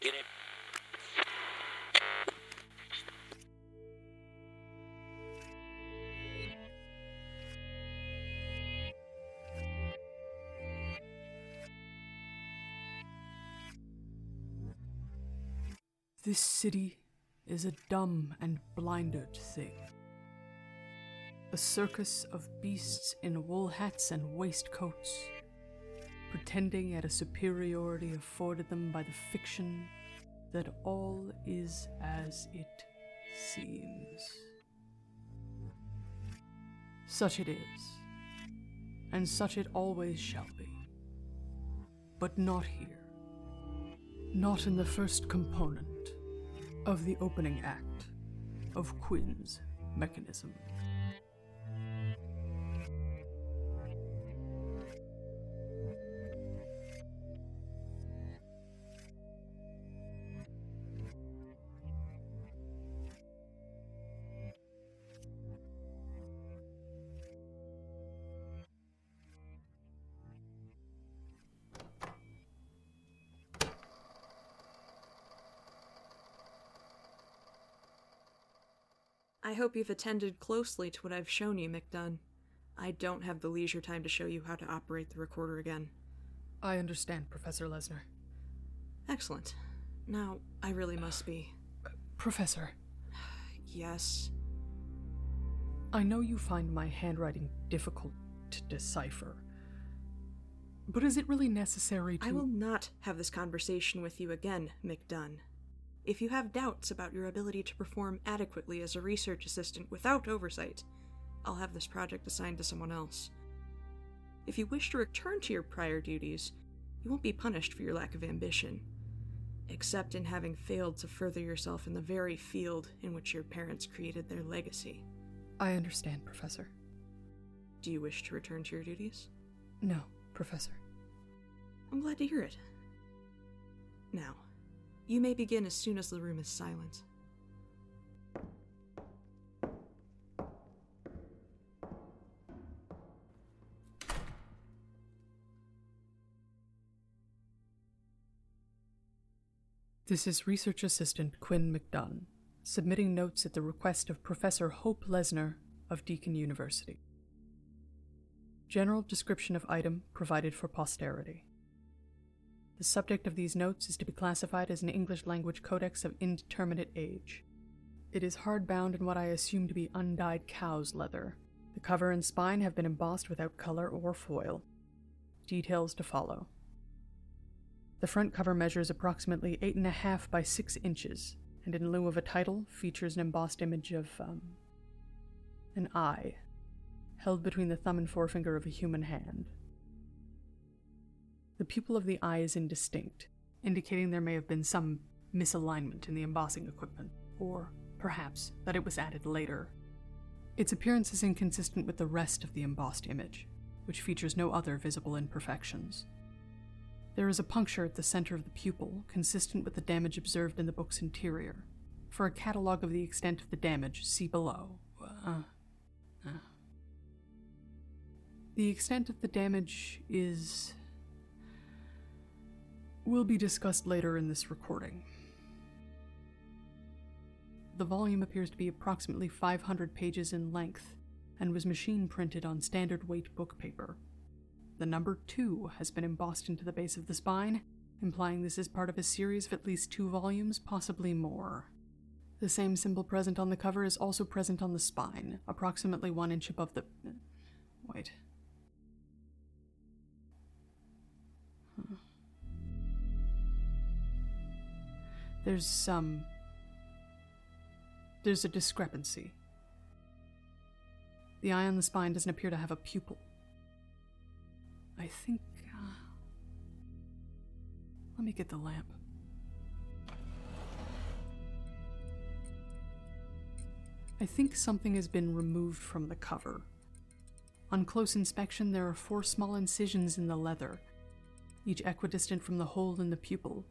get it. This city is a dumb and blinded thing. A circus of beasts in wool hats and waistcoats, pretending at a superiority afforded them by the fiction that all is as it seems. Such it is, and such it always shall be. But not here. Not in the first component of the opening act of Quinn's mechanism. I hope you've attended closely to what I've shown you, McDunn. I don't have the leisure time to show you how to operate the recorder again. I understand, Professor Lesnar. Excellent. Now, I really must be. Professor, Yes. I know you find my handwriting difficult to decipher. But is it really necessary to. I will not have this conversation with you again, McDunn. If you have doubts about your ability to perform adequately as a research assistant without oversight, I'll have this project assigned to someone else. If you wish to return to your prior duties, you won't be punished for your lack of ambition, except in having failed to further yourself in the very field in which your parents created their legacy. I understand, Professor. Do you wish to return to your duties? No, Professor. I'm glad to hear it. Now, you may begin as soon as the room is silent. This is Research Assistant Quinn McDunn, submitting notes at the request of Professor Hope Lesnar of Deakin University. General description of item provided for posterity. The subject of these notes is to be classified as an English language codex of indeterminate age. It is hardbound in what I assume to be undyed cow's leather. The cover and spine have been embossed without color or foil. Details to follow. The front cover measures approximately 8.5 by 6 inches, and in lieu of a title, features an embossed image of, um, an eye, held between the thumb and forefinger of a human hand. The pupil of the eye is indistinct, indicating there may have been some misalignment in the embossing equipment, or perhaps that it was added later. Its appearance is inconsistent with the rest of the embossed image, which features no other visible imperfections. There is a puncture at the center of the pupil, consistent with the damage observed in the book's interior. For a catalogue of the extent of the damage, see below. Uh, uh. The extent of the damage is. Will be discussed later in this recording. The volume appears to be approximately 500 pages in length and was machine printed on standard weight book paper. The number 2 has been embossed into the base of the spine, implying this is part of a series of at least two volumes, possibly more. The same symbol present on the cover is also present on the spine, approximately one inch above the. Wait. There's some. There's a discrepancy. The eye on the spine doesn't appear to have a pupil. I think. Uh, let me get the lamp. I think something has been removed from the cover. On close inspection, there are four small incisions in the leather, each equidistant from the hole in the pupil.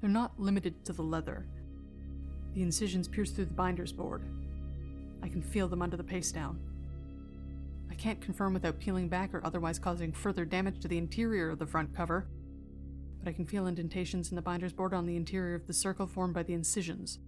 They're not limited to the leather. The incisions pierce through the binder's board. I can feel them under the paste down. I can't confirm without peeling back or otherwise causing further damage to the interior of the front cover, but I can feel indentations in the binder's board on the interior of the circle formed by the incisions.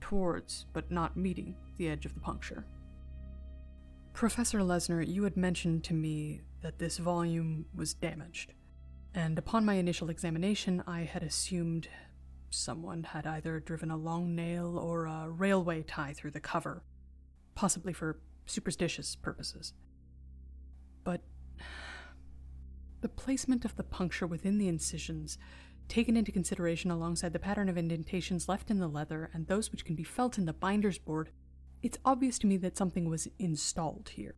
Towards, but not meeting, the edge of the puncture. Professor Lesner, you had mentioned to me that this volume was damaged, and upon my initial examination, I had assumed someone had either driven a long nail or a railway tie through the cover, possibly for superstitious purposes. But the placement of the puncture within the incisions, taken into consideration alongside the pattern of indentations left in the leather and those which can be felt in the binder's board, it's obvious to me that something was installed here,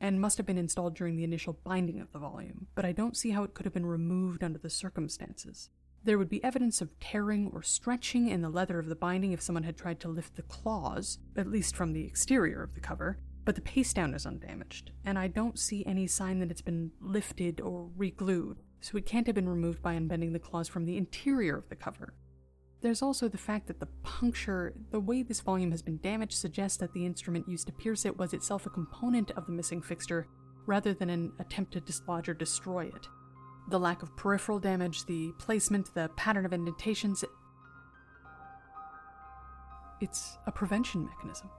and must have been installed during the initial binding of the volume, but I don't see how it could have been removed under the circumstances. There would be evidence of tearing or stretching in the leather of the binding if someone had tried to lift the claws, at least from the exterior of the cover, but the paste down is undamaged, and I don't see any sign that it's been lifted or reglued, so it can't have been removed by unbending the claws from the interior of the cover. There's also the fact that the puncture, the way this volume has been damaged, suggests that the instrument used to pierce it was itself a component of the missing fixture rather than an attempt to dislodge or destroy it. The lack of peripheral damage, the placement, the pattern of indentations. It's a prevention mechanism.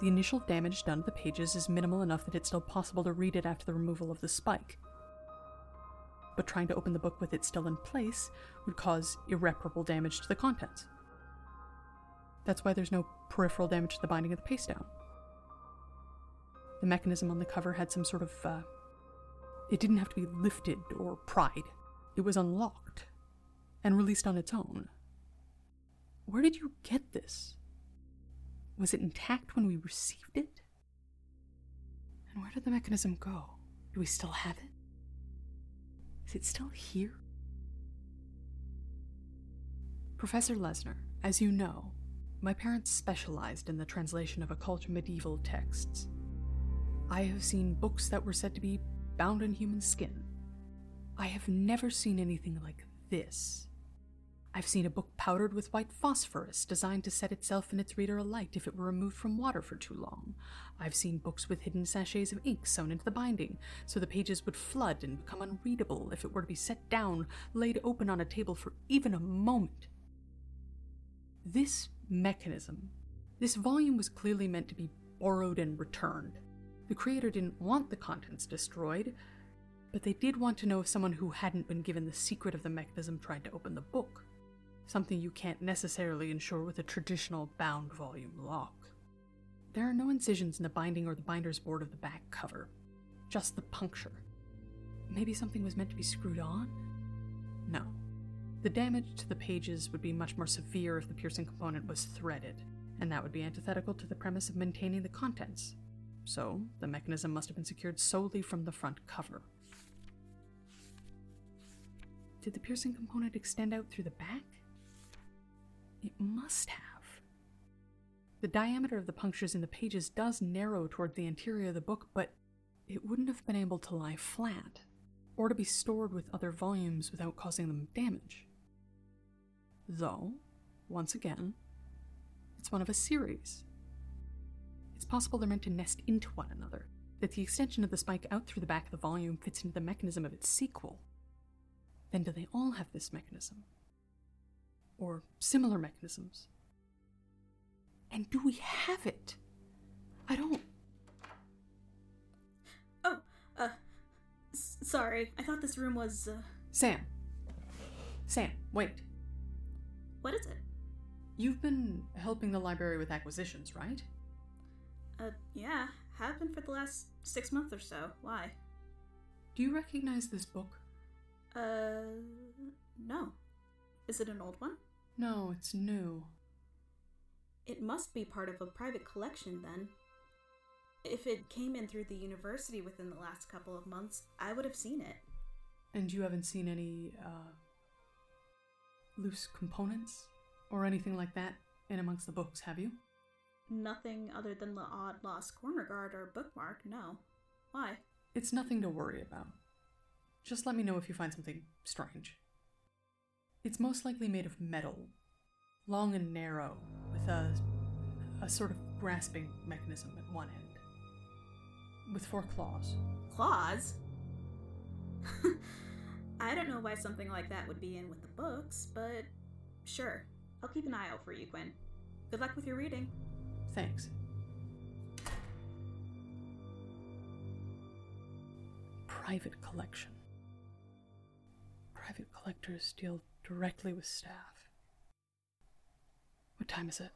The initial damage done to the pages is minimal enough that it's still possible to read it after the removal of the spike but trying to open the book with it still in place would cause irreparable damage to the contents. That's why there's no peripheral damage to the binding of the paste down. The mechanism on the cover had some sort of. Uh, it didn't have to be lifted or pried, it was unlocked and released on its own. Where did you get this? Was it intact when we received it? And where did the mechanism go? Do we still have it? Is it still here? Professor Lesner, as you know, my parents specialized in the translation of occult medieval texts. I have seen books that were said to be bound in human skin. I have never seen anything like this. I've seen a book powdered with white phosphorus designed to set itself and its reader alight if it were removed from water for too long. I've seen books with hidden sachets of ink sewn into the binding so the pages would flood and become unreadable if it were to be set down, laid open on a table for even a moment. This mechanism, this volume was clearly meant to be borrowed and returned. The creator didn't want the contents destroyed, but they did want to know if someone who hadn't been given the secret of the mechanism tried to open the book something you can't necessarily ensure with a traditional bound volume lock. There are no incisions in the binding or the binder's board of the back cover, just the puncture. Maybe something was meant to be screwed on? No. The damage to the pages would be much more severe if the piercing component was threaded, and that would be antithetical to the premise of maintaining the contents. So, the mechanism must have been secured solely from the front cover. Did the piercing component extend out through the back? It must have. The diameter of the punctures in the pages does narrow toward the interior of the book, but it wouldn't have been able to lie flat, or to be stored with other volumes without causing them damage. Though, once again, it's one of a series. It's possible they're meant to nest into one another, that the extension of the spike out through the back of the volume fits into the mechanism of its sequel. Then do they all have this mechanism? Or similar mechanisms. And do we have it? I don't. Oh, uh, s- sorry. I thought this room was, uh. Sam. Sam, wait. What is it? You've been helping the library with acquisitions, right? Uh, yeah. Have been for the last six months or so. Why? Do you recognize this book? Uh, no. Is it an old one? No, it's new. It must be part of a private collection then. If it came in through the university within the last couple of months, I would have seen it. And you haven't seen any, uh, loose components or anything like that in amongst the books, have you? Nothing other than the odd lost corner guard or bookmark, no. Why? It's nothing to worry about. Just let me know if you find something strange. It's most likely made of metal, long and narrow, with a, a sort of grasping mechanism at one end, with four claws. Claws? I don't know why something like that would be in with the books, but sure. I'll keep an eye out for you, Quinn. Good luck with your reading. Thanks. Private collection. Private collectors deal directly with staff. What time is it?